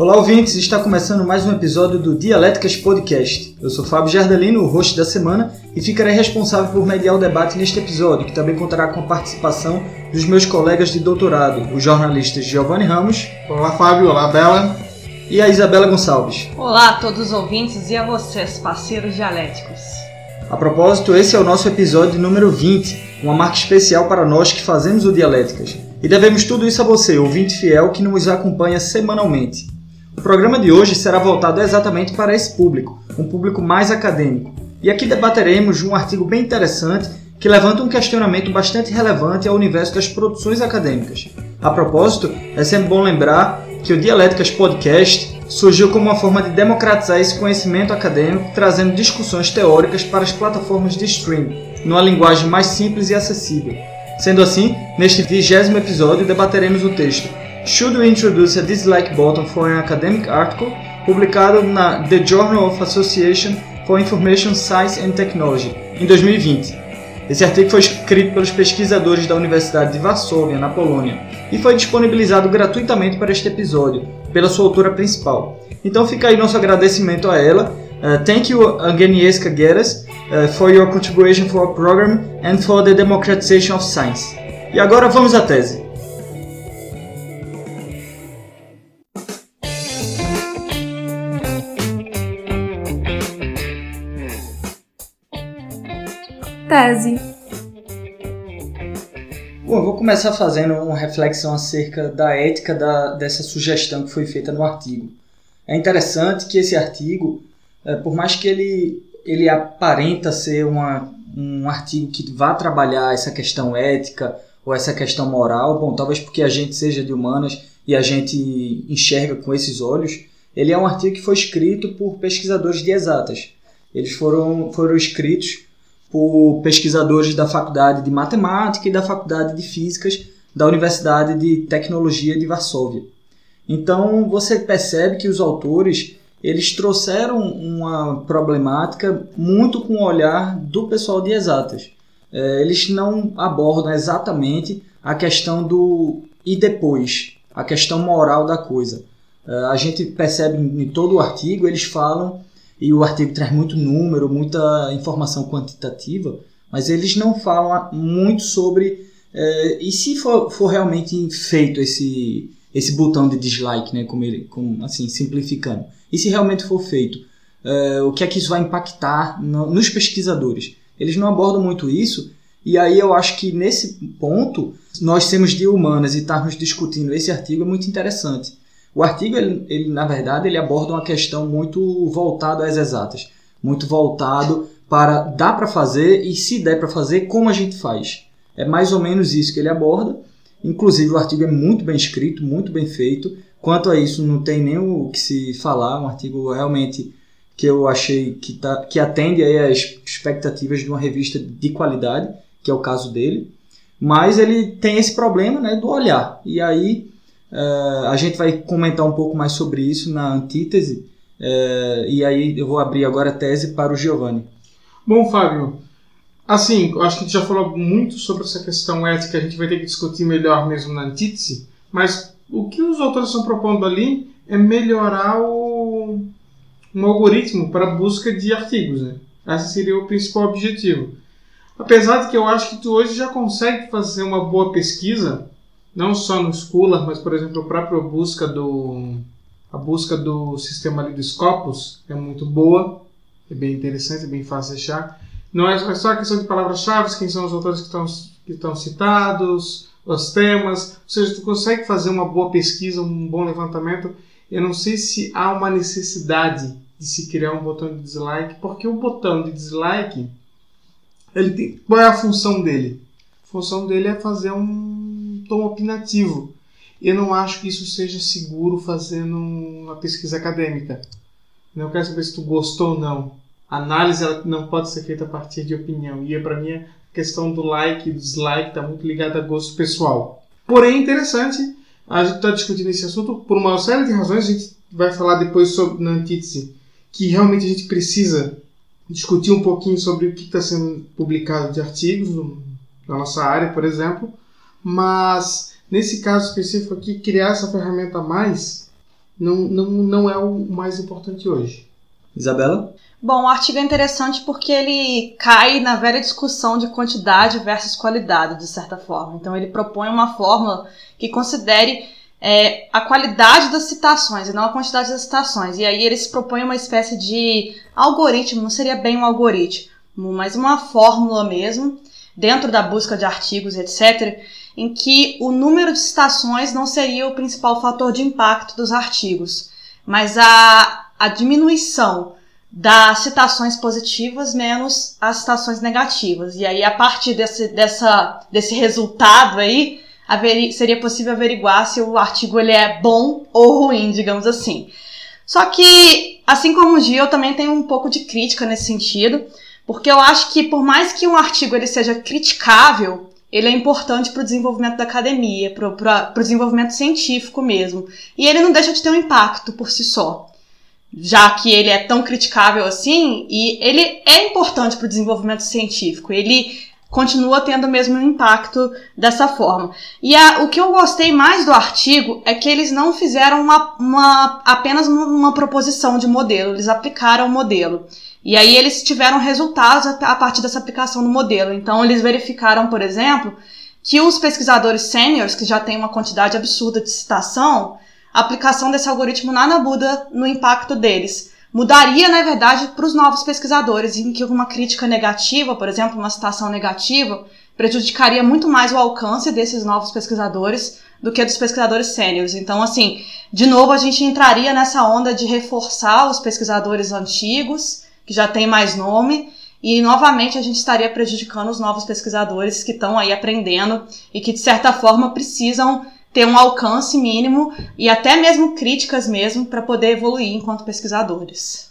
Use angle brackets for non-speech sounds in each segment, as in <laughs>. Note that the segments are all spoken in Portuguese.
Olá, ouvintes! Está começando mais um episódio do Dialéticas Podcast. Eu sou Fábio Jardelino, o host da semana, e ficarei responsável por mediar o debate neste episódio, que também contará com a participação dos meus colegas de doutorado, os jornalistas Giovanni Ramos. Olá, Fábio. Olá, Bela. E a Isabela Gonçalves. Olá a todos os ouvintes e a vocês, parceiros dialéticos. A propósito, esse é o nosso episódio número 20, uma marca especial para nós que fazemos o Dialéticas. E devemos tudo isso a você, ouvinte fiel que nos acompanha semanalmente. O programa de hoje será voltado exatamente para esse público, um público mais acadêmico. E aqui debateremos um artigo bem interessante que levanta um questionamento bastante relevante ao universo das produções acadêmicas. A propósito, é sempre bom lembrar que o Dialéticas Podcast surgiu como uma forma de democratizar esse conhecimento acadêmico, trazendo discussões teóricas para as plataformas de streaming, numa linguagem mais simples e acessível. Sendo assim, neste vigésimo episódio debateremos o texto Should We Introduce a Dislike Button for an Academic Article? publicado na The Journal of Association for Information Science and Technology, em 2020. Esse artigo foi escrito pelos pesquisadores da Universidade de Varsóvia, na Polônia, e foi disponibilizado gratuitamente para este episódio, pela sua autora principal. Então fica aí nosso agradecimento a ela. Uh, thank you, Agnieszka Geras, uh, for your contribution for our program and for the democratization of science. E agora vamos à tese. Bom, eu vou começar fazendo uma reflexão acerca da ética da, dessa sugestão que foi feita no artigo. É interessante que esse artigo, é, por mais que ele, ele aparenta ser uma, um artigo que vá trabalhar essa questão ética ou essa questão moral, bom, talvez porque a gente seja de humanas e a gente enxerga com esses olhos, ele é um artigo que foi escrito por pesquisadores de exatas. Eles foram, foram escritos por pesquisadores da Faculdade de Matemática e da Faculdade de Físicas da Universidade de Tecnologia de Varsóvia. Então você percebe que os autores eles trouxeram uma problemática muito com o olhar do pessoal de exatas. É, eles não abordam exatamente a questão do e depois, a questão moral da coisa. É, a gente percebe em todo o artigo eles falam e o artigo traz muito número, muita informação quantitativa, mas eles não falam muito sobre é, e se for, for, realmente feito esse esse botão de dislike, né, como, ele, como assim simplificando, e se realmente for feito, é, o que é que isso vai impactar no, nos pesquisadores? Eles não abordam muito isso e aí eu acho que nesse ponto nós temos de humanas e estarmos discutindo esse artigo é muito interessante o artigo, ele, ele, na verdade, ele aborda uma questão muito voltada às exatas, muito voltado para dá para fazer e se der para fazer, como a gente faz. É mais ou menos isso que ele aborda. Inclusive, o artigo é muito bem escrito, muito bem feito. Quanto a isso, não tem nem o que se falar. Um artigo realmente que eu achei que, tá, que atende aí às expectativas de uma revista de qualidade, que é o caso dele. Mas ele tem esse problema né, do olhar. E aí Uh, a gente vai comentar um pouco mais sobre isso na antítese. Uh, e aí eu vou abrir agora a tese para o Giovanni. Bom, Fábio, assim, acho que a gente já falou muito sobre essa questão ética, a gente vai ter que discutir melhor mesmo na antítese, mas o que os autores estão propondo ali é melhorar o, um algoritmo para busca de artigos. Né? Esse seria o principal objetivo. Apesar de que eu acho que tu hoje já consegue fazer uma boa pesquisa não só no Scholar, mas por exemplo a própria busca do a busca do sistema ali do Scopus é muito boa, é bem interessante, é bem fácil de achar. Não é só a questão de palavras-chave, quem são os autores que estão, que estão citados, os temas, ou seja, tu consegue fazer uma boa pesquisa, um bom levantamento. Eu não sei se há uma necessidade de se criar um botão de dislike, porque o botão de dislike, ele tem, qual é a função dele? A função dele é fazer um tom opinativo. Eu não acho que isso seja seguro fazendo uma pesquisa acadêmica. Não quero saber se tu gostou ou não. A análise ela não pode ser feita a partir de opinião. E para mim a questão do like e dislike está muito ligada a gosto pessoal. Porém, é interessante, a gente está discutindo esse assunto por uma série de razões. A gente vai falar depois sobre, na antítese que realmente a gente precisa discutir um pouquinho sobre o que está sendo publicado de artigos na nossa área, por exemplo. Mas nesse caso específico aqui, criar essa ferramenta a mais não, não, não é o mais importante hoje. Isabela? Bom, o artigo é interessante porque ele cai na velha discussão de quantidade versus qualidade, de certa forma. Então, ele propõe uma fórmula que considere é, a qualidade das citações e não a quantidade das citações. E aí eles propõem uma espécie de algoritmo, não seria bem um algoritmo, mas uma fórmula mesmo, dentro da busca de artigos, etc., em que o número de citações não seria o principal fator de impacto dos artigos, mas a, a diminuição das citações positivas menos as citações negativas. E aí, a partir desse, dessa, desse resultado aí, seria possível averiguar se o artigo ele é bom ou ruim, digamos assim. Só que, assim como o Gil, eu também tenho um pouco de crítica nesse sentido, porque eu acho que por mais que um artigo ele seja criticável, ele é importante para o desenvolvimento da academia, para o desenvolvimento científico mesmo. E ele não deixa de ter um impacto por si só já que ele é tão criticável assim, e ele é importante para o desenvolvimento científico. Ele continua tendo o mesmo impacto dessa forma. E a, o que eu gostei mais do artigo é que eles não fizeram uma, uma, apenas uma proposição de modelo, eles aplicaram o modelo. E aí eles tiveram resultados a partir dessa aplicação do modelo. Então eles verificaram, por exemplo, que os pesquisadores sêniores, que já têm uma quantidade absurda de citação, a aplicação desse algoritmo nada muda no impacto deles. Mudaria, na verdade, para os novos pesquisadores, em que uma crítica negativa, por exemplo, uma citação negativa, prejudicaria muito mais o alcance desses novos pesquisadores do que dos pesquisadores sêniores. Então, assim, de novo, a gente entraria nessa onda de reforçar os pesquisadores antigos, que já têm mais nome, e novamente a gente estaria prejudicando os novos pesquisadores que estão aí aprendendo e que, de certa forma, precisam ter um alcance mínimo e até mesmo críticas mesmo para poder evoluir enquanto pesquisadores.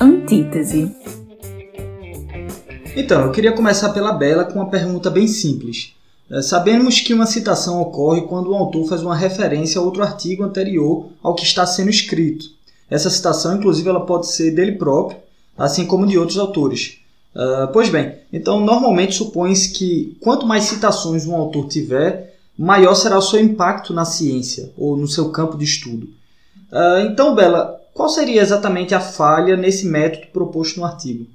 Antítese. Então, eu queria começar pela Bela com uma pergunta bem simples. É, sabemos que uma citação ocorre quando o autor faz uma referência a outro artigo anterior ao que está sendo escrito. Essa citação, inclusive, ela pode ser dele próprio assim como de outros autores. Uh, pois bem, então normalmente supõe-se que quanto mais citações um autor tiver, maior será o seu impacto na ciência ou no seu campo de estudo. Uh, então, Bela, qual seria exatamente a falha nesse método proposto no artigo?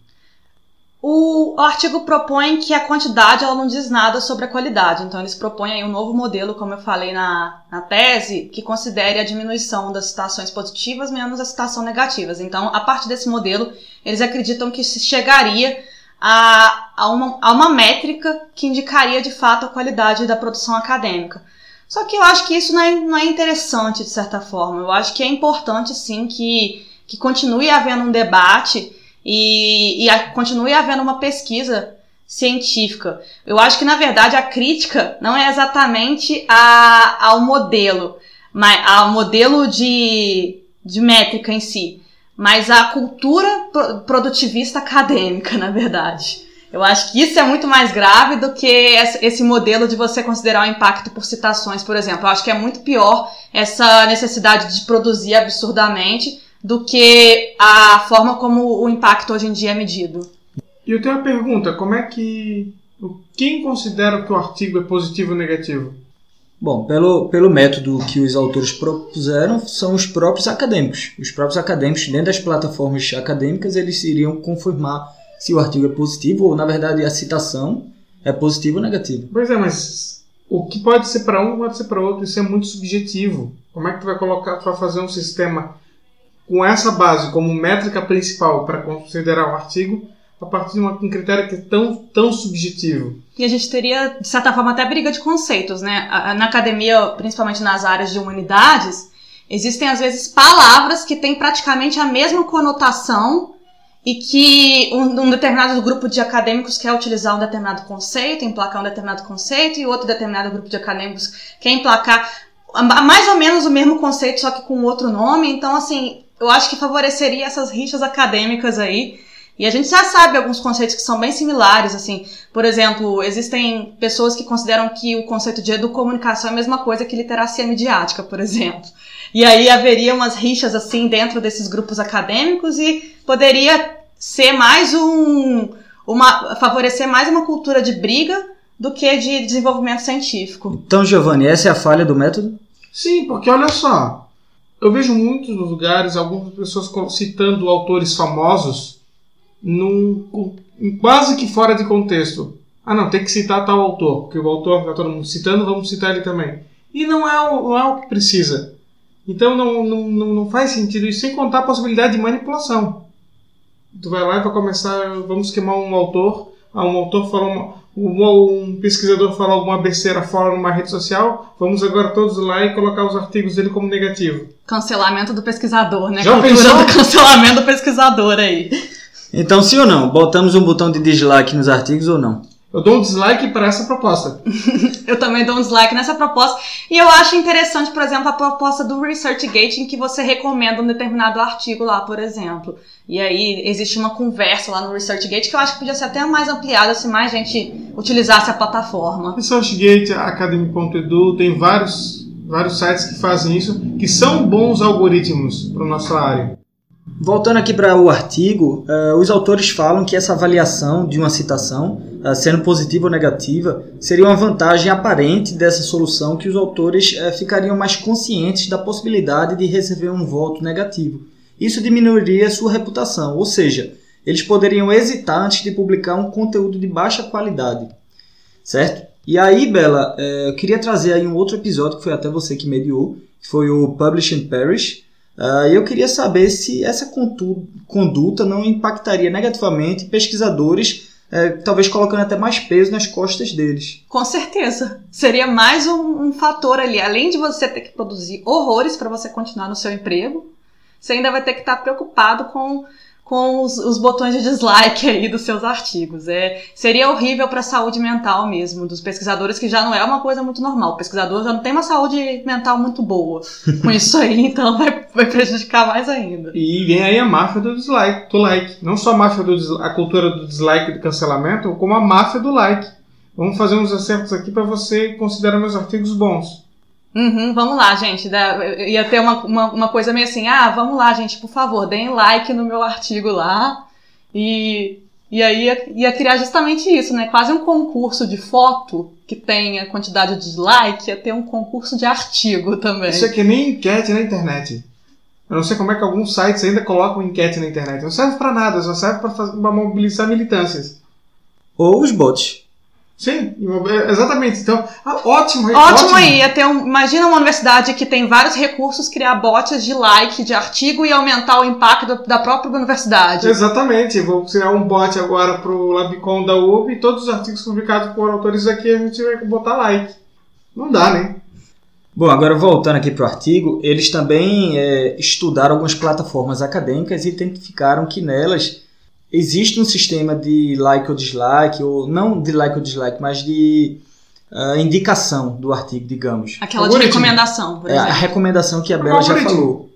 O, artigo propõe que a quantidade ela não diz nada sobre a qualidade, então eles propõem um novo modelo, como eu falei na, na tese, que considere a diminuição das citações positivas menos as citações negativas. Então, a partir desse modelo, eles acreditam que se chegaria a, a, uma, a uma métrica que indicaria de fato a qualidade da produção acadêmica. Só que eu acho que isso não é, não é interessante de certa forma. Eu acho que é importante sim que, que continue havendo um debate e, e a, continue havendo uma pesquisa científica. Eu acho que, na verdade, a crítica não é exatamente a, ao modelo, mas ao modelo de, de métrica em si, mas a cultura produtivista acadêmica, na verdade. Eu acho que isso é muito mais grave do que esse modelo de você considerar o impacto por citações, por exemplo. Eu acho que é muito pior essa necessidade de produzir absurdamente do que a forma como o impacto hoje em dia é medido. E eu tenho uma pergunta: como é que. Quem considera que o artigo é positivo ou negativo? Bom, pelo, pelo método que os autores propuseram, são os próprios acadêmicos. Os próprios acadêmicos, dentro das plataformas acadêmicas, eles iriam confirmar se o artigo é positivo ou, na verdade, a citação é positiva ou negativa. Pois é, mas o que pode ser para um pode ser para outro, isso é muito subjetivo. Como é que tu vai colocar, tu vai fazer um sistema com essa base como métrica principal para considerar o artigo a partir de um critério que é tão, tão subjetivo. E a gente teria, de certa forma, até briga de conceitos, né? Na academia, principalmente nas áreas de humanidades, existem às vezes palavras que têm praticamente a mesma conotação e que um, um, determinado grupo de acadêmicos quer utilizar um determinado conceito, emplacar um determinado conceito, e outro determinado grupo de acadêmicos quer emplacar mais ou menos o mesmo conceito, só que com outro nome. Então, assim, eu acho que favoreceria essas rixas acadêmicas aí. E a gente já sabe alguns conceitos que são bem similares, assim. Por exemplo, existem pessoas que consideram que o conceito de educomunicação é a mesma coisa que literacia midiática, por exemplo. E aí haveria umas rixas, assim, dentro desses grupos acadêmicos e poderia ser mais um, uma, favorecer mais uma cultura de briga do que de desenvolvimento científico. Então, Giovanni, essa é a falha do método? Sim, porque olha só, eu vejo muitos lugares algumas pessoas citando autores famosos num, quase que fora de contexto. Ah, não, tem que citar tal autor, porque o autor está todo mundo citando, vamos citar ele também. E não é o, não é o que precisa. Então não, não, não faz sentido isso, sem contar a possibilidade de manipulação. Tu vai lá e vai começar, vamos queimar um autor, ah, um autor falou uma, um, um pesquisador falou alguma besteira fora numa rede social, vamos agora todos lá e colocar os artigos dele como negativo. Cancelamento do pesquisador, né? Já Cultura pensou? do cancelamento do pesquisador aí. Então, sim ou não? Botamos um botão de dislike nos artigos ou não? Eu dou um dislike para essa proposta. <laughs> Eu também dou um dislike nessa proposta. E eu acho interessante, por exemplo, a proposta do ResearchGate, em que você recomenda um determinado artigo lá, por exemplo. E aí existe uma conversa lá no ResearchGate que eu acho que podia ser até mais ampliada se mais gente utilizasse a plataforma. ResearchGate, Academy.edu, tem vários, vários sites que fazem isso, que são bons algoritmos para nossa área. Voltando aqui para o artigo, uh, os autores falam que essa avaliação de uma citação, uh, sendo positiva ou negativa, seria uma vantagem aparente dessa solução que os autores uh, ficariam mais conscientes da possibilidade de receber um voto negativo. Isso diminuiria sua reputação, ou seja, eles poderiam hesitar antes de publicar um conteúdo de baixa qualidade, certo? E aí, Bela, eu queria trazer aí um outro episódio que foi até você que mediou, que foi o Publish and Perish, Uh, eu queria saber se essa conduta não impactaria negativamente pesquisadores, uh, talvez colocando até mais peso nas costas deles. Com certeza. Seria mais um, um fator ali. Além de você ter que produzir horrores para você continuar no seu emprego, você ainda vai ter que estar preocupado com com os, os, botões de dislike aí dos seus artigos. É, seria horrível para a saúde mental mesmo dos pesquisadores, que já não é uma coisa muito normal. O pesquisador já não tem uma saúde mental muito boa <laughs> com isso aí, então vai, vai prejudicar mais ainda. E vem aí a máfia do dislike, do like. Não só a máfia do a cultura do dislike e do cancelamento, como a máfia do like. Vamos fazer uns acertos aqui para você considerar meus artigos bons. Uhum, vamos lá, gente. ia ter uma, uma, uma, coisa meio assim, ah, vamos lá, gente, por favor, deem like no meu artigo lá. E, e aí ia, ia criar justamente isso, né? Quase um concurso de foto que tem a quantidade de dislike, ia ter um concurso de artigo também. Isso é que nem enquete na internet. Eu não sei como é que alguns sites ainda colocam enquete na internet. Não serve para nada, só serve para mobilizar militâncias. Ou os bots. Sim, é, exatamente. Então, ah, ótimo, ótimo. Ótimo aí. Ter um, imagina uma universidade que tem vários recursos, criar bots de like de artigo e aumentar o impacto da própria universidade. Exatamente. Vou criar um bot agora para o Labicon da UB e todos os artigos publicados por autores aqui a gente vai botar like. Não dá, né? Bom, agora voltando aqui para o artigo, eles também é, estudaram algumas plataformas acadêmicas e identificaram que nelas existe um sistema de like ou dislike, ou não de like ou dislike, mas de uh, indicação do artigo, digamos. Aquela de recomendação, por é, exemplo. A recomendação que a Bela já falou.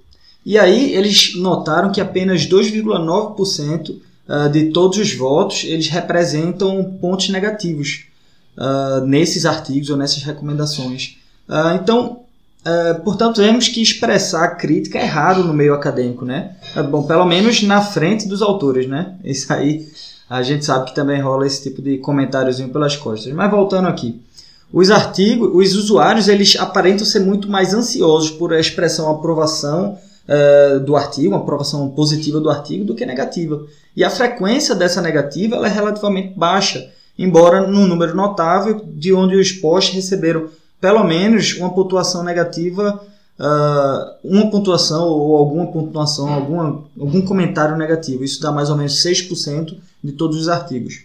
E aí eles notaram que apenas 2,9% uh, de todos os votos eles representam pontos negativos uh, nesses artigos ou nessas recomendações. Uh, então, Uh, portanto, temos que expressar crítica é raro no meio acadêmico, né? Uh, bom, pelo menos na frente dos autores, né? Isso aí a gente sabe que também rola esse tipo de comentáriozinho pelas costas. Mas voltando aqui, os artigos, os usuários, eles aparentam ser muito mais ansiosos por expressar uma aprovação uh, do artigo, uma aprovação positiva do artigo, do que negativa. E a frequência dessa negativa ela é relativamente baixa, embora num número notável de onde os posts receberam pelo menos uma pontuação negativa, uh, uma pontuação ou alguma pontuação, alguma, algum comentário negativo. Isso dá mais ou menos 6% de todos os artigos.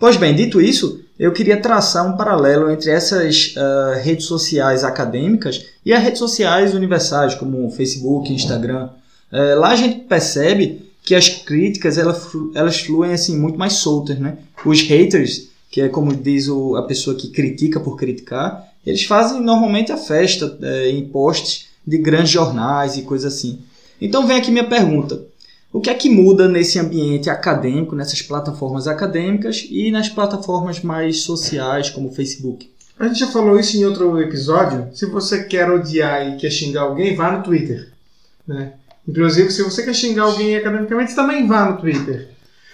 Pois bem, dito isso, eu queria traçar um paralelo entre essas uh, redes sociais acadêmicas e as redes sociais universais, como Facebook, Instagram. Uh, lá a gente percebe que as críticas elas, elas fluem assim muito mais soltas, né? Os haters, que é como diz o, a pessoa que critica por criticar, eles fazem normalmente a festa é, em posts de grandes jornais e coisas assim. Então vem aqui minha pergunta. O que é que muda nesse ambiente acadêmico, nessas plataformas acadêmicas e nas plataformas mais sociais, como o Facebook? A gente já falou isso em outro episódio. Se você quer odiar e quer xingar alguém, vá no Twitter. Né? Inclusive, se você quer xingar alguém academicamente, também vá no Twitter.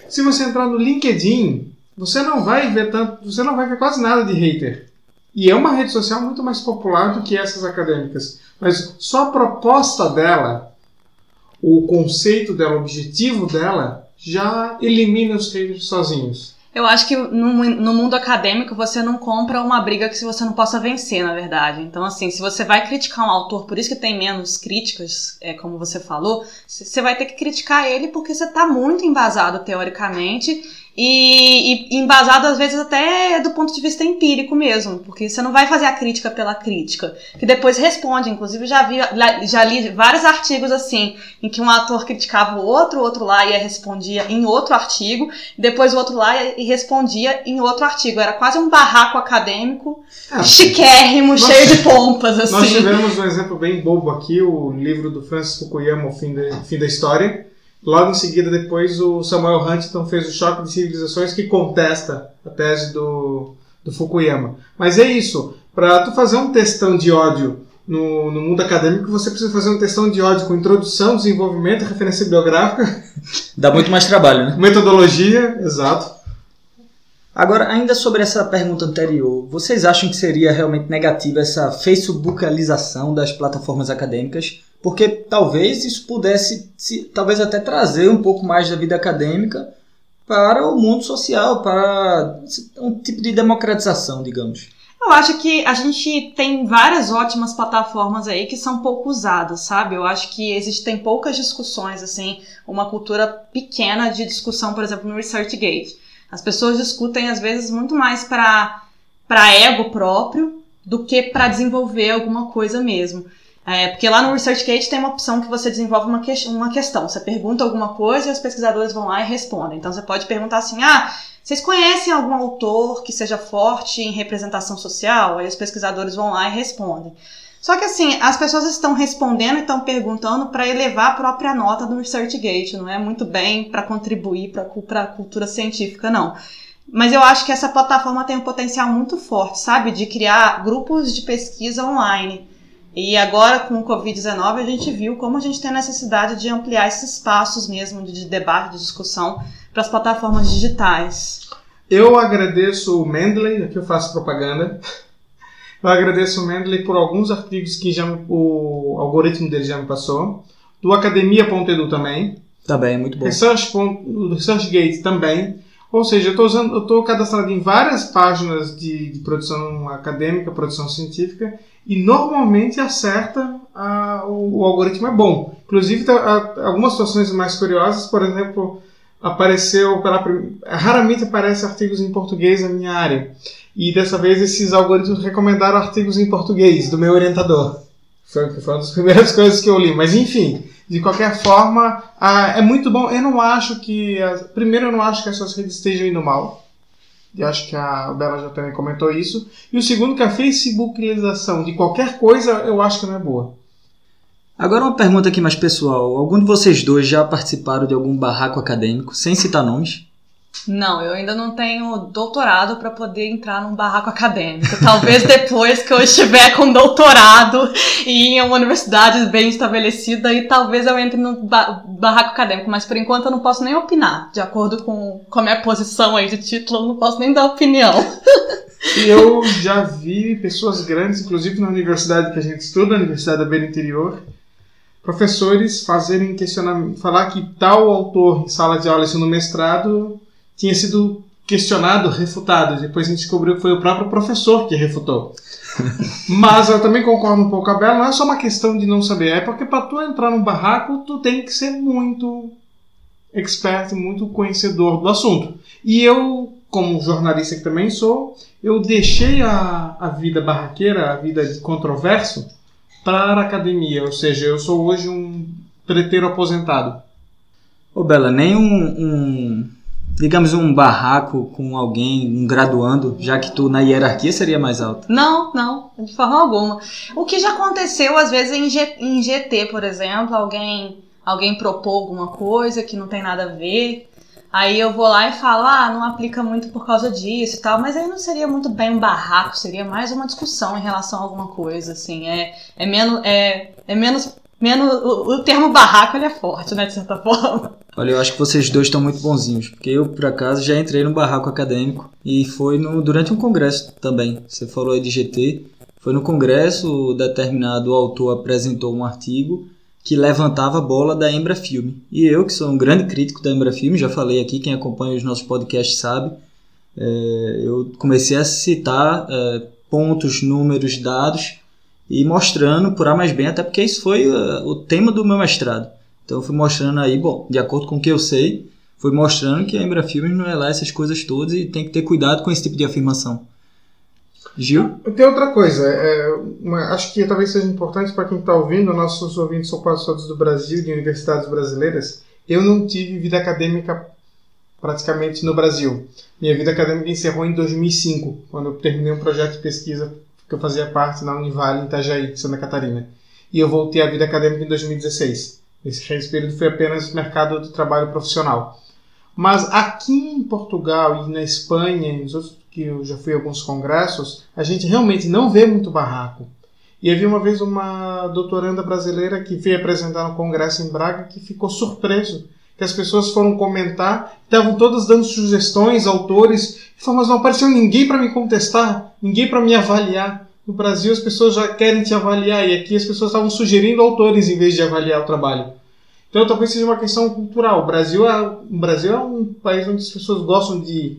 Se você entrar no LinkedIn, você não vai ver tanto, você não vai ver quase nada de hater. E é uma rede social muito mais popular do que essas acadêmicas. Mas só a proposta dela, o conceito dela, o objetivo dela, já elimina os haters sozinhos. Eu acho que no, mundo acadêmico você não compra uma briga que você não possa vencer, na verdade. Então, assim, se você vai criticar um autor, por isso que tem menos críticas, é, como você falou, você vai ter que criticar ele porque você está muito embasado teoricamente e, e, embasado às vezes até do ponto de vista empírico mesmo, porque você não vai fazer a crítica pela crítica, que depois responde. Inclusive já vi, já li vários artigos assim, em que um ator criticava o outro, o outro lá e respondia em outro artigo, depois o outro lá e respondia em outro artigo. Era quase um barraco acadêmico, é, chiquérrimo, nós, cheio de pompas assim. Nós tivemos um exemplo bem bobo aqui, o livro do Francis Fukuyama, O Fim, de, Fim da História Logo em seguida, depois, o Samuel Huntington fez o Choque de Civilizações, que contesta a tese do, do Fukuyama. Mas é isso. Para tu fazer um testão de ódio no, no, mundo acadêmico, você precisa fazer um testão de ódio com introdução, desenvolvimento, referência biográfica. Dá muito mais trabalho, né? Metodologia, exato. Agora, ainda sobre essa pergunta anterior, vocês acham que seria realmente negativa essa facebookalização das plataformas acadêmicas? Porque talvez isso pudesse, se, talvez até trazer um pouco mais da vida acadêmica para o mundo social, para um tipo de democratização, digamos. Eu acho que a gente tem várias ótimas plataformas aí que são pouco usadas, sabe? Eu acho que existem poucas discussões, assim, uma cultura pequena de discussão, por exemplo, no ResearchGate. As pessoas discutem, às vezes, muito mais para ego próprio do que para desenvolver alguma coisa mesmo. É, porque lá no ResearchGate tem uma opção que você desenvolve uma, que, uma questão. Você pergunta alguma coisa e os pesquisadores vão lá e respondem. Então você pode perguntar assim: ah, vocês conhecem algum autor que seja forte em representação social? Aí os pesquisadores vão lá e respondem. Só que assim, as pessoas estão respondendo e estão perguntando para elevar a própria nota do ResearchGate, não é muito bem para contribuir para a cultura científica, não. Mas eu acho que essa plataforma tem um potencial muito forte, sabe? De criar grupos de pesquisa online. E agora, com o Covid-19, a gente viu como a gente tem a necessidade de ampliar esses espaços mesmo de debate, de discussão para as plataformas digitais. Eu agradeço o Mendeley, aqui eu faço propaganda. Eu agradeço o Mendeley por alguns artigos que já o algoritmo dele já me passou. Do academia.edu também. Também, muito bom. Research, do ResearchGate também. Ou seja, eu estou cadastrado em várias páginas de, de, produção acadêmica, produção científica, e normalmente acerta a, o, o, algoritmo é bom. Inclusive, tá, algumas situações mais curiosas, por exemplo, apareceu pela raramente aparece artigos em português na minha área. E dessa vez esses algoritmos recomendaram artigos em português do meu orientador. Foi, foi uma das primeiras <laughs> coisas que eu li. Mas enfim, de qualquer forma, ah, é muito bom. Eu não acho que. Primeiro, eu não acho que essas redes estejam indo mal. E acho que a Bela já também comentou isso. E o segundo, que a facebookização de qualquer coisa, eu acho que não é boa. Agora uma pergunta aqui mais pessoal. Algum de vocês dois já participaram de algum barraco acadêmico, sem citar nomes? Não, eu ainda não tenho doutorado para poder entrar num barraco acadêmico. Talvez depois que eu estiver com doutorado e em uma universidade bem estabelecida, e talvez eu entre num barraco acadêmico. Mas por enquanto eu não posso nem opinar. De acordo com, com a minha posição aí de título, eu não posso nem dar opinião. E eu já vi pessoas grandes, inclusive na universidade que a gente estuda, a Universidade da Beira Interior, professores fazerem questionamento, falar que tal autor em sala de aula, isso no mestrado, tinha sido questionado, refutado. Depois a gente descobriu que foi o próprio professor que refutou. <laughs> Mas eu também concordo um pouco com a Bela, não é só uma questão de não saber, é porque para tu entrar num barraco, tu tem que ser muito expert, muito conhecedor do assunto. E eu, como jornalista que também sou, eu deixei a, a vida barraqueira, a vida de controverso, para a academia, ou seja, eu sou hoje um preteiro aposentado. Ô Bela, nem um, um, digamos, um barraco com alguém, um graduando, já que tu na hierarquia seria mais alto? Não, não, de forma alguma. O que já aconteceu às vezes em, G, em GT, por exemplo, alguém alguém propôs alguma coisa que não tem nada a ver, Aí eu vou lá e falo, ah, não aplica muito por causa disso e tal, mas aí não seria muito bem um barraco, seria mais uma discussão em relação a alguma coisa, assim. É, é, menos, é, é menos menos o, o termo barraco ele é forte, né, de certa <laughs> forma. Olha, eu acho que vocês dois estão muito bonzinhos, porque eu, por acaso, já entrei no barraco acadêmico e foi no, durante um congresso também. Você falou aí de GT, foi no congresso, determinado autor apresentou um artigo que levantava a bola da Embra Filme. E eu, que sou um grande crítico da Embra Filme, já falei aqui, quem acompanha os nossos podcasts sabe, é, eu comecei a citar é, pontos, números, dados e mostrando por A mais B, até porque isso foi uh, o tema do meu mestrado. Então eu fui mostrando aí, bom, de acordo com o que eu sei, fui mostrando que a Embra Filmes não é lá essas coisas todas e tem que ter cuidado com esse tipo de afirmação. Gil? Tem outra coisa, é, uma, acho que talvez seja importante para quem está ouvindo, nossos ouvintes são quase todos do Brasil, de universidades brasileiras. Eu não tive vida acadêmica praticamente no Brasil. Minha vida acadêmica encerrou em 2005, quando eu terminei um projeto de pesquisa que eu fazia parte na Univale, em Itajaí, Santa Catarina. E eu voltei à vida acadêmica em 2016. Esse período foi apenas mercado do trabalho profissional. Mas aqui em Portugal e na Espanha, nos outros que eu já fui a alguns congressos, a gente realmente não vê muito barraco. E havia uma vez uma doutoranda brasileira que veio apresentar no congresso em Braga que ficou surpreso que as pessoas foram comentar, estavam todas dando sugestões, autores, mas não apareceu ninguém para me contestar, ninguém para me avaliar. No Brasil as pessoas já querem te avaliar e aqui as pessoas estavam sugerindo autores em vez de avaliar o trabalho. Então talvez seja uma questão cultural. O Brasil é, o Brasil é um país onde as pessoas gostam de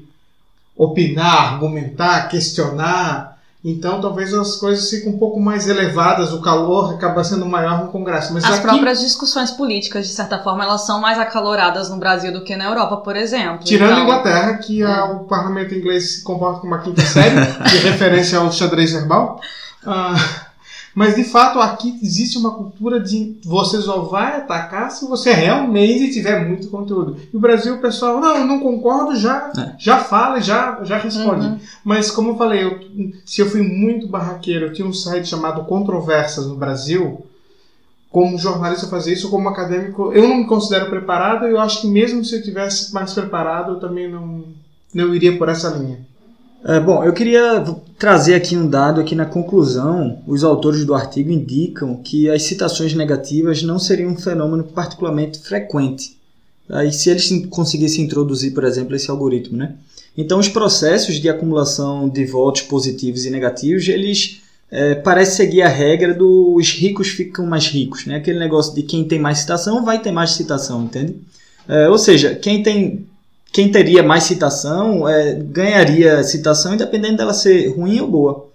opinar, argumentar, questionar, então talvez as coisas fiquem um pouco mais elevadas, o calor acaba sendo maior no Congresso. Mas as aqui, próprias discussões políticas, de certa forma, elas são mais acaloradas no Brasil do que na Europa, por exemplo. Tirando então, a Inglaterra, que é. o parlamento inglês se comporta como uma quinta série, de <laughs> referência ao xadrez verbal. Uh, mas de fato aqui existe uma cultura de você só vai atacar se você realmente tiver muito conteúdo. E o Brasil, o pessoal, não, eu não concordo, já, é. já fala, já, já responde. Uhum. Mas como eu falei, eu, se eu fui muito barraqueiro, eu tinha um site chamado Controversas no Brasil. Como jornalista fazer isso, como acadêmico, eu não me considero preparado. Eu acho que mesmo se eu tivesse mais preparado, eu também não, não iria por essa linha. É, bom, eu queria trazer aqui um dado aqui na conclusão. Os autores do artigo indicam que as citações negativas não seriam um fenômeno particularmente frequente. Aí, se eles conseguissem introduzir, por exemplo, esse algoritmo, né? Então, os processos de acumulação de votos positivos e negativos, eles é, parecem seguir a regra dos ricos ficam mais ricos, né? Aquele negócio de quem tem mais citação vai ter mais citação, entende? É, ou seja, quem tem quem teria mais citação é, ganharia citação, independente dela ser ruim ou boa.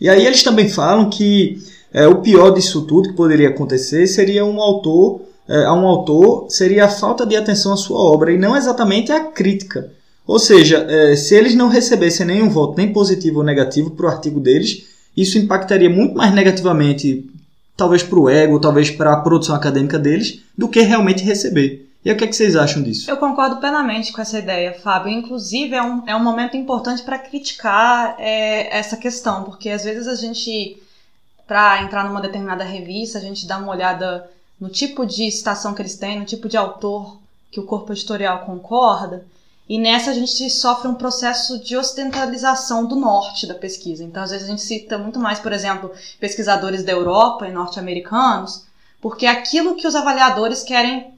E aí eles também falam que é, o pior disso tudo que poderia acontecer seria um autor, é, a um autor seria a falta de atenção à sua obra e não exatamente a crítica. Ou seja, é, se eles não recebessem nenhum voto, nem positivo ou negativo para o artigo deles, isso impactaria muito mais negativamente, talvez para o ego, talvez para a produção acadêmica deles, do que realmente receber. E o que, é que vocês acham disso? Eu concordo plenamente com essa ideia, Fábio. Inclusive, é um, é um momento importante para criticar é, essa questão, porque às vezes a gente, para entrar numa determinada revista, a gente dá uma olhada no tipo de citação que eles têm, no tipo de autor que o corpo editorial concorda, e nessa a gente sofre um processo de ocidentalização do norte da pesquisa. Então, às vezes a gente cita muito mais, por exemplo, pesquisadores da Europa e norte-americanos, porque é aquilo que os avaliadores querem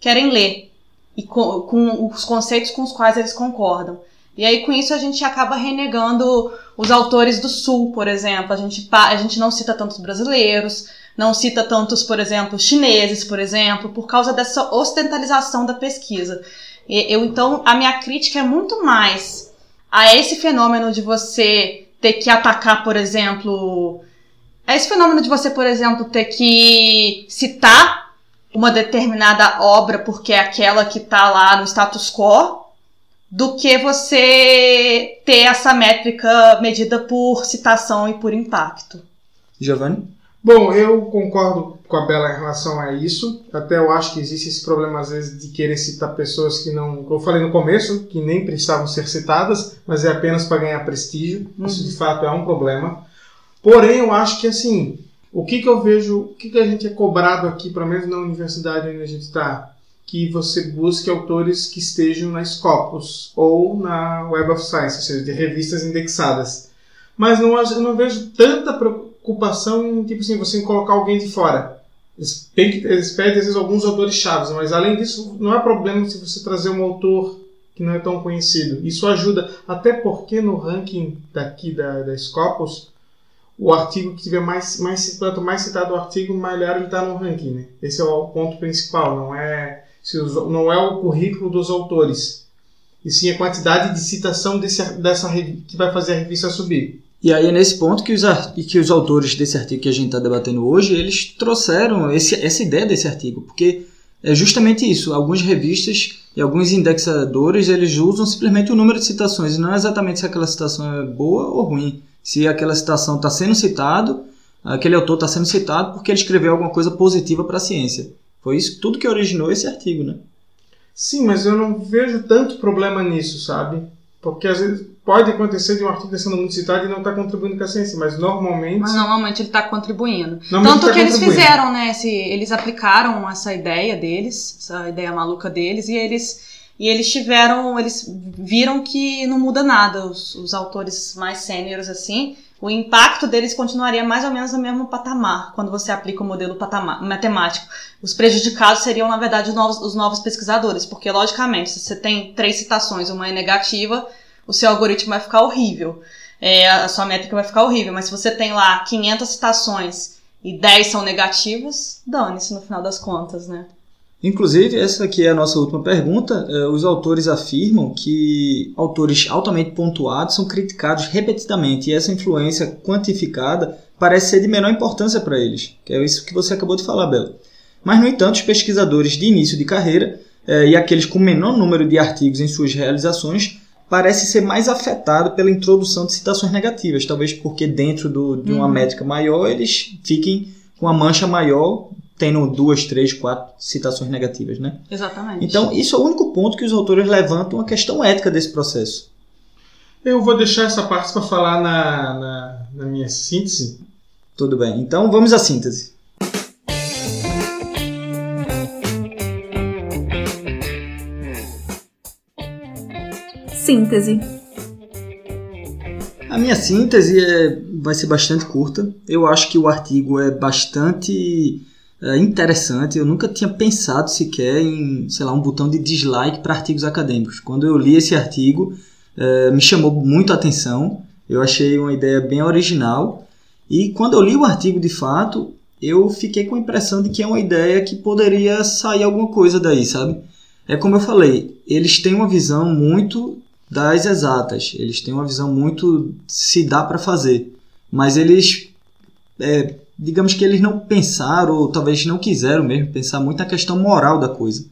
querem ler e com, com os conceitos com os quais eles concordam. E aí, com isso, a gente acaba renegando os autores do Sul, por exemplo. A gente, a gente não cita tantos brasileiros, não cita tantos, por exemplo, chineses, por exemplo, por causa dessa ocidentalização da pesquisa. Eu, então, a minha crítica é muito mais a esse fenômeno de você ter que atacar, por exemplo. A esse fenômeno de você, por exemplo, ter que citar uma determinada obra porque é aquela que está lá no status quo, do que você ter essa métrica medida por citação e por impacto. Giovanni? Bom, eu concordo com a Bela em relação a isso. Até eu acho que existe esse problema, às vezes, de querer citar pessoas que não. Eu falei no começo, que nem precisavam ser citadas, mas é apenas para ganhar prestígio. Uhum. Isso, de fato, é um problema. Porém, eu acho que, assim, o que, que eu vejo, o que, que a gente é cobrado aqui, pelo menos na universidade onde a gente está? Que você busque autores que estejam na Scopus ou na Web of Science, ou seja, de revistas indexadas. Mas não, eu não vejo tanta preocupação em, tipo assim, você colocar alguém de fora. Eles, que, eles pedem, às vezes, alguns autores chaves, mas além disso, não há problema se você trazer um autor que não é tão conhecido. Isso ajuda, até porque no ranking daqui da, da Scopus, o artigo que tiver mais, mais quanto mais citado o artigo, melhor ele está no ranking. Né? Esse é o ponto principal, não é, se os, não é o currículo dos autores, e sim a quantidade de citação desse, dessa que vai fazer a revista subir. E aí é nesse ponto que os, que os autores desse artigo que a gente está debatendo hoje, eles trouxeram esse, essa ideia desse artigo, porque é justamente isso. Algumas revistas e alguns indexadores, eles usam simplesmente o número de citações, e não exatamente se aquela citação é boa ou ruim. Se aquela citação está sendo citado, aquele autor está sendo citado porque ele escreveu alguma coisa positiva para a ciência. Foi isso tudo que originou esse artigo, né? Sim, mas eu não vejo tanto problema nisso, sabe? Porque às vezes pode acontecer de um artigo sendo muito citado e não estar tá contribuindo com a ciência, mas normalmente. Mas normalmente ele está contribuindo. Tanto tá que eles fizeram, né? Esse, eles aplicaram essa ideia deles, essa ideia maluca deles, e eles. E eles tiveram, eles viram que não muda nada. Os, os autores mais sêniores, assim, o impacto deles continuaria mais ou menos no mesmo patamar quando você aplica o modelo patamar, matemático. Os prejudicados seriam, na verdade, os novos, os novos pesquisadores, porque, logicamente, se você tem três citações, uma é negativa, o seu algoritmo vai ficar horrível. É, a sua métrica vai ficar horrível. Mas se você tem lá 500 citações e 10 são negativas, dane-se no final das contas, né? Inclusive, essa aqui é a nossa última pergunta. É, os autores afirmam que autores altamente pontuados são criticados repetidamente e essa influência quantificada parece ser de menor importância para eles, que é isso que você acabou de falar, Bela. Mas, no entanto, os pesquisadores de início de carreira é, e aqueles com menor número de artigos em suas realizações parece ser mais afetado pela introdução de citações negativas, talvez porque dentro do, de uma uhum. métrica maior eles fiquem com a mancha maior, tendo duas, três, quatro citações negativas, né? Exatamente. Então, isso é o único ponto que os autores levantam a questão ética desse processo. Eu vou deixar essa parte para falar na, na, na minha síntese. Tudo bem. Então, vamos à síntese. síntese. A minha síntese é, vai ser bastante curta. Eu acho que o artigo é bastante é, interessante. Eu nunca tinha pensado sequer em, sei lá, um botão de dislike para artigos acadêmicos. Quando eu li esse artigo, é, me chamou muito a atenção. Eu achei uma ideia bem original. E quando eu li o artigo de fato, eu fiquei com a impressão de que é uma ideia que poderia sair alguma coisa daí, sabe? É como eu falei, eles têm uma visão muito das exatas. Eles têm uma visão muito se dá para fazer, mas eles, é, digamos que eles não pensaram ou talvez não quiseram mesmo pensar muito na questão moral da coisa.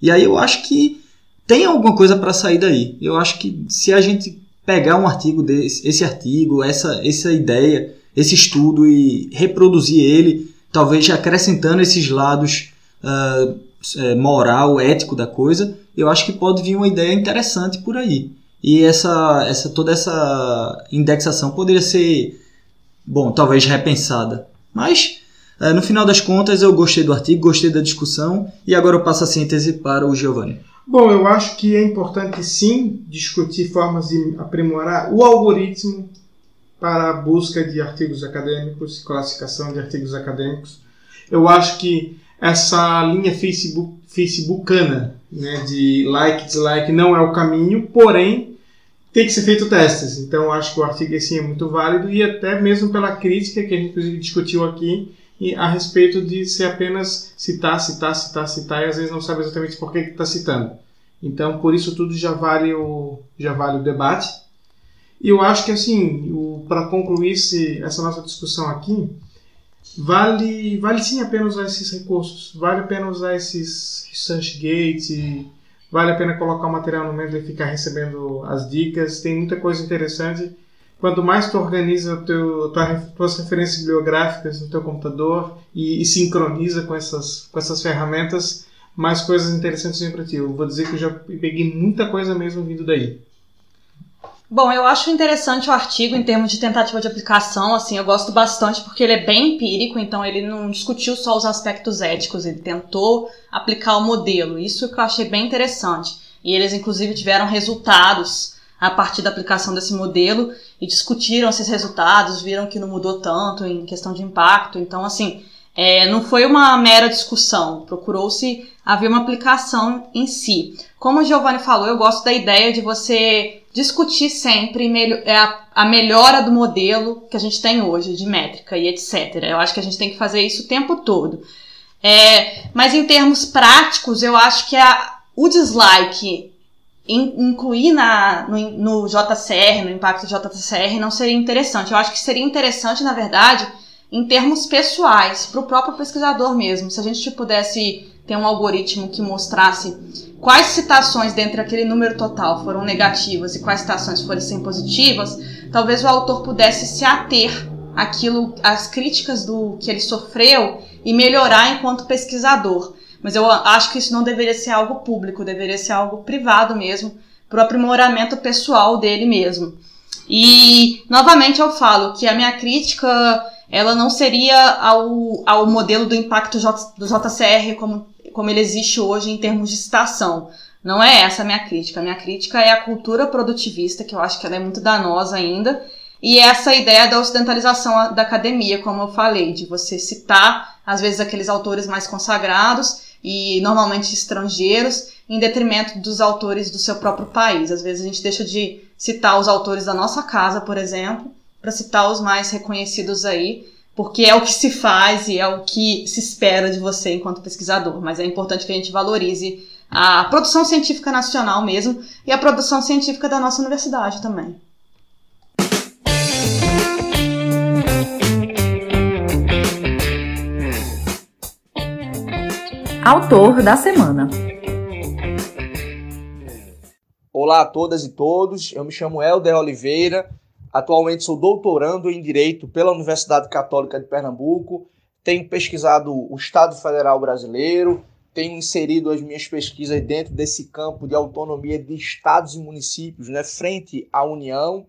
E aí eu acho que tem alguma coisa para sair daí. Eu acho que se a gente pegar um artigo desse, esse artigo, essa, essa ideia, esse estudo e reproduzir ele, talvez acrescentando esses lados uh, moral, ético da coisa, eu acho que pode vir uma ideia interessante por aí. E essa, essa toda essa indexação poderia ser, bom, talvez repensada. Mas, é, no final das contas, eu gostei do artigo, gostei da discussão e agora eu passo a síntese para o Giovanni. Bom, eu acho que é importante sim discutir formas de aprimorar o algoritmo para a busca de artigos acadêmicos, classificação de artigos acadêmicos. Eu acho que essa linha Facebook, facebookana né, de like, dislike não é o caminho, porém tem que ser feito testes. Então acho que o artigo assim é muito válido e até mesmo pela crítica que a gente inclusive discutiu aqui a respeito de ser apenas citar, citar, citar, citar e às vezes não sabe exatamente por que está citando. Então por isso tudo já vale o já vale o debate. E eu acho que assim, para concluir esse, essa nossa discussão aqui, vale, vale sim a pena usar esses recursos, vale a pena usar esses ResearchGate, vale a pena colocar o material no meio e ficar recebendo as dicas, tem muita coisa interessante. Quanto mais tu organiza teu, tua, tuas referências bibliográficas no teu computador e, e sincroniza com essas, com essas ferramentas, mais coisas interessantes vêm para ti. Eu vou dizer que eu já peguei muita coisa mesmo vindo daí. Bom, eu acho interessante o artigo em termos de tentativa de aplicação, assim, eu gosto bastante porque ele é bem empírico, então ele não discutiu só os aspectos éticos, ele tentou aplicar o modelo. Isso que eu achei bem interessante. E eles inclusive tiveram resultados a partir da aplicação desse modelo e discutiram esses resultados, viram que não mudou tanto em questão de impacto. Então, assim, É, não foi uma mera discussão, procurou-se haver uma aplicação em si. Como o Giovanni falou, eu gosto da ideia de você discutir sempre é, a melhora do modelo que a gente tem hoje, de métrica e etc. Eu acho que a gente tem que fazer isso o tempo todo. É, mas em termos práticos, eu acho que a, o dislike in, incluir na, no, no JCR, no impacto JCR, não seria interessante. Eu acho que seria interessante, na verdade, em termos pessoais, para o próprio pesquisador mesmo. Se a gente pudesse ter um algoritmo que mostrasse quais citações dentro daquele número total foram negativas e quais citações foram positivas, talvez o autor pudesse se ater àquilo, às críticas do que ele sofreu e melhorar enquanto pesquisador. Mas eu acho que isso não deveria ser algo público, deveria ser algo privado mesmo, para o aprimoramento pessoal dele mesmo. E, novamente, eu falo que a minha crítica ela não seria ao, ao modelo do impacto do JCR como, como ele existe hoje em termos de citação. Não é essa a minha crítica. A minha crítica é a cultura produtivista, que eu acho que ela é muito danosa ainda, e essa ideia da ocidentalização da academia, como eu falei, de você citar, às vezes, aqueles autores mais consagrados e normalmente estrangeiros, em detrimento dos autores do seu próprio país. Às vezes a gente deixa de citar os autores da nossa casa, por exemplo, para citar os mais reconhecidos aí, porque é o que se faz e é o que se espera de você enquanto pesquisador. Mas é importante que a gente valorize a produção científica nacional mesmo e a produção científica da nossa universidade também. Autor da semana. Olá a todas e todos, eu me chamo Helder Oliveira, Atualmente sou doutorando em Direito pela Universidade Católica de Pernambuco. Tenho pesquisado o Estado Federal Brasileiro, tenho inserido as minhas pesquisas dentro desse campo de autonomia de estados e municípios, né, frente à União.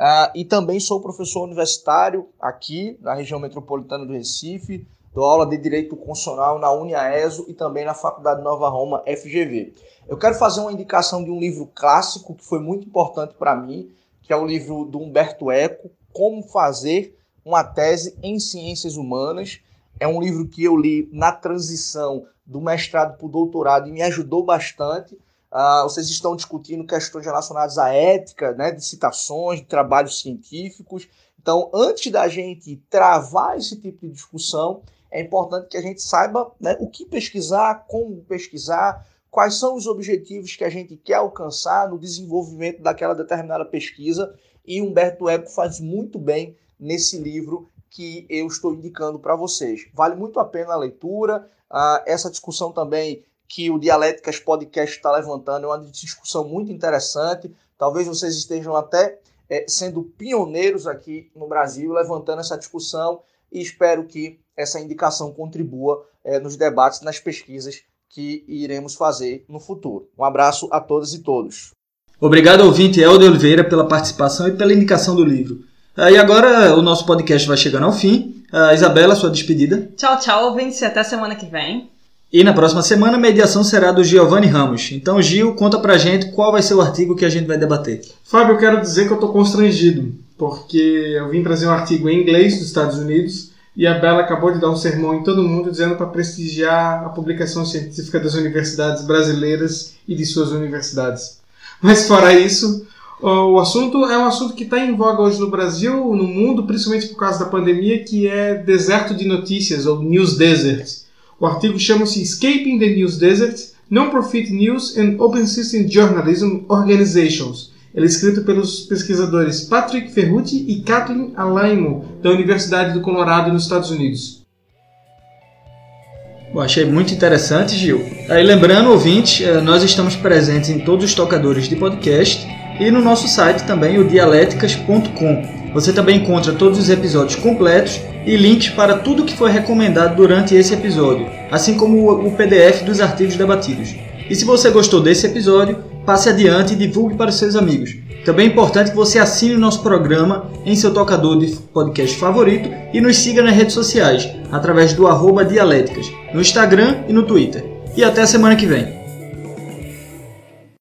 Uh, e também sou professor universitário aqui na região metropolitana do Recife. Dou aula de Direito Constitucional na UniaESO e também na Faculdade Nova Roma, FGV. Eu quero fazer uma indicação de um livro clássico que foi muito importante para mim, que é o livro do Humberto Eco, Como Fazer uma Tese em Ciências Humanas. É um livro que eu li na transição do mestrado para o doutorado e me ajudou bastante. Uh, vocês estão discutindo questões relacionadas à ética, né, de citações, de trabalhos científicos. Então, antes da gente travar esse tipo de discussão, é importante que a gente saiba né, o que pesquisar, como pesquisar, quais são os objetivos que a gente quer alcançar no desenvolvimento daquela determinada pesquisa. E Humberto Eco faz muito bem nesse livro que eu estou indicando para vocês. Vale muito a pena a leitura. Uh, essa discussão também que o Dialéticas Podcast está levantando é uma discussão muito interessante. Talvez vocês estejam até é, sendo pioneiros aqui no Brasil, levantando essa discussão e espero que essa indicação contribua é, nos debates, nas pesquisas que iremos fazer no futuro. Um abraço a todas e todos. Obrigado, ouvinte Helder Oliveira, pela participação e pela indicação do livro. E agora o nosso podcast vai chegando ao fim. Uh, Isabela, sua despedida. Tchau, tchau, ouvintes, até semana que vem. E na próxima semana a mediação será do Giovanni Ramos. Então, Gil, conta pra gente qual vai ser o artigo que a gente vai debater. Fábio, eu quero dizer que eu tô constrangido, porque eu vim trazer um artigo em inglês dos Estados Unidos e a Bela acabou de dar um sermão em todo mundo dizendo para prestigiar a publicação científica das universidades brasileiras e de suas universidades. Mas fora isso, o assunto é um assunto que está em voga hoje no Brasil, no mundo, principalmente por causa da pandemia, que é deserto de notícias, ou news desert. O artigo chama-se Escaping the News Desert, Non-Profit News and Open System Journalism Organizations, ele é escrito pelos pesquisadores Patrick Ferrucci e Kathleen Alaimo, da Universidade do Colorado, nos Estados Unidos. Bom, achei muito interessante, Gil. Aí, lembrando, ouvintes, eh, nós estamos presentes em todos os tocadores de podcast e no nosso site também, o dialéticas.com. Você também encontra todos os episódios completos e links para tudo que foi recomendado durante esse episódio, assim como o PDF dos artigos debatidos. E se você gostou desse episódio, passe adiante e divulgue para os seus amigos. Também é importante que você assine o nosso programa em seu tocador de podcast favorito e nos siga nas redes sociais, através do arroba Dialéticas, no Instagram e no Twitter. E até a semana que vem.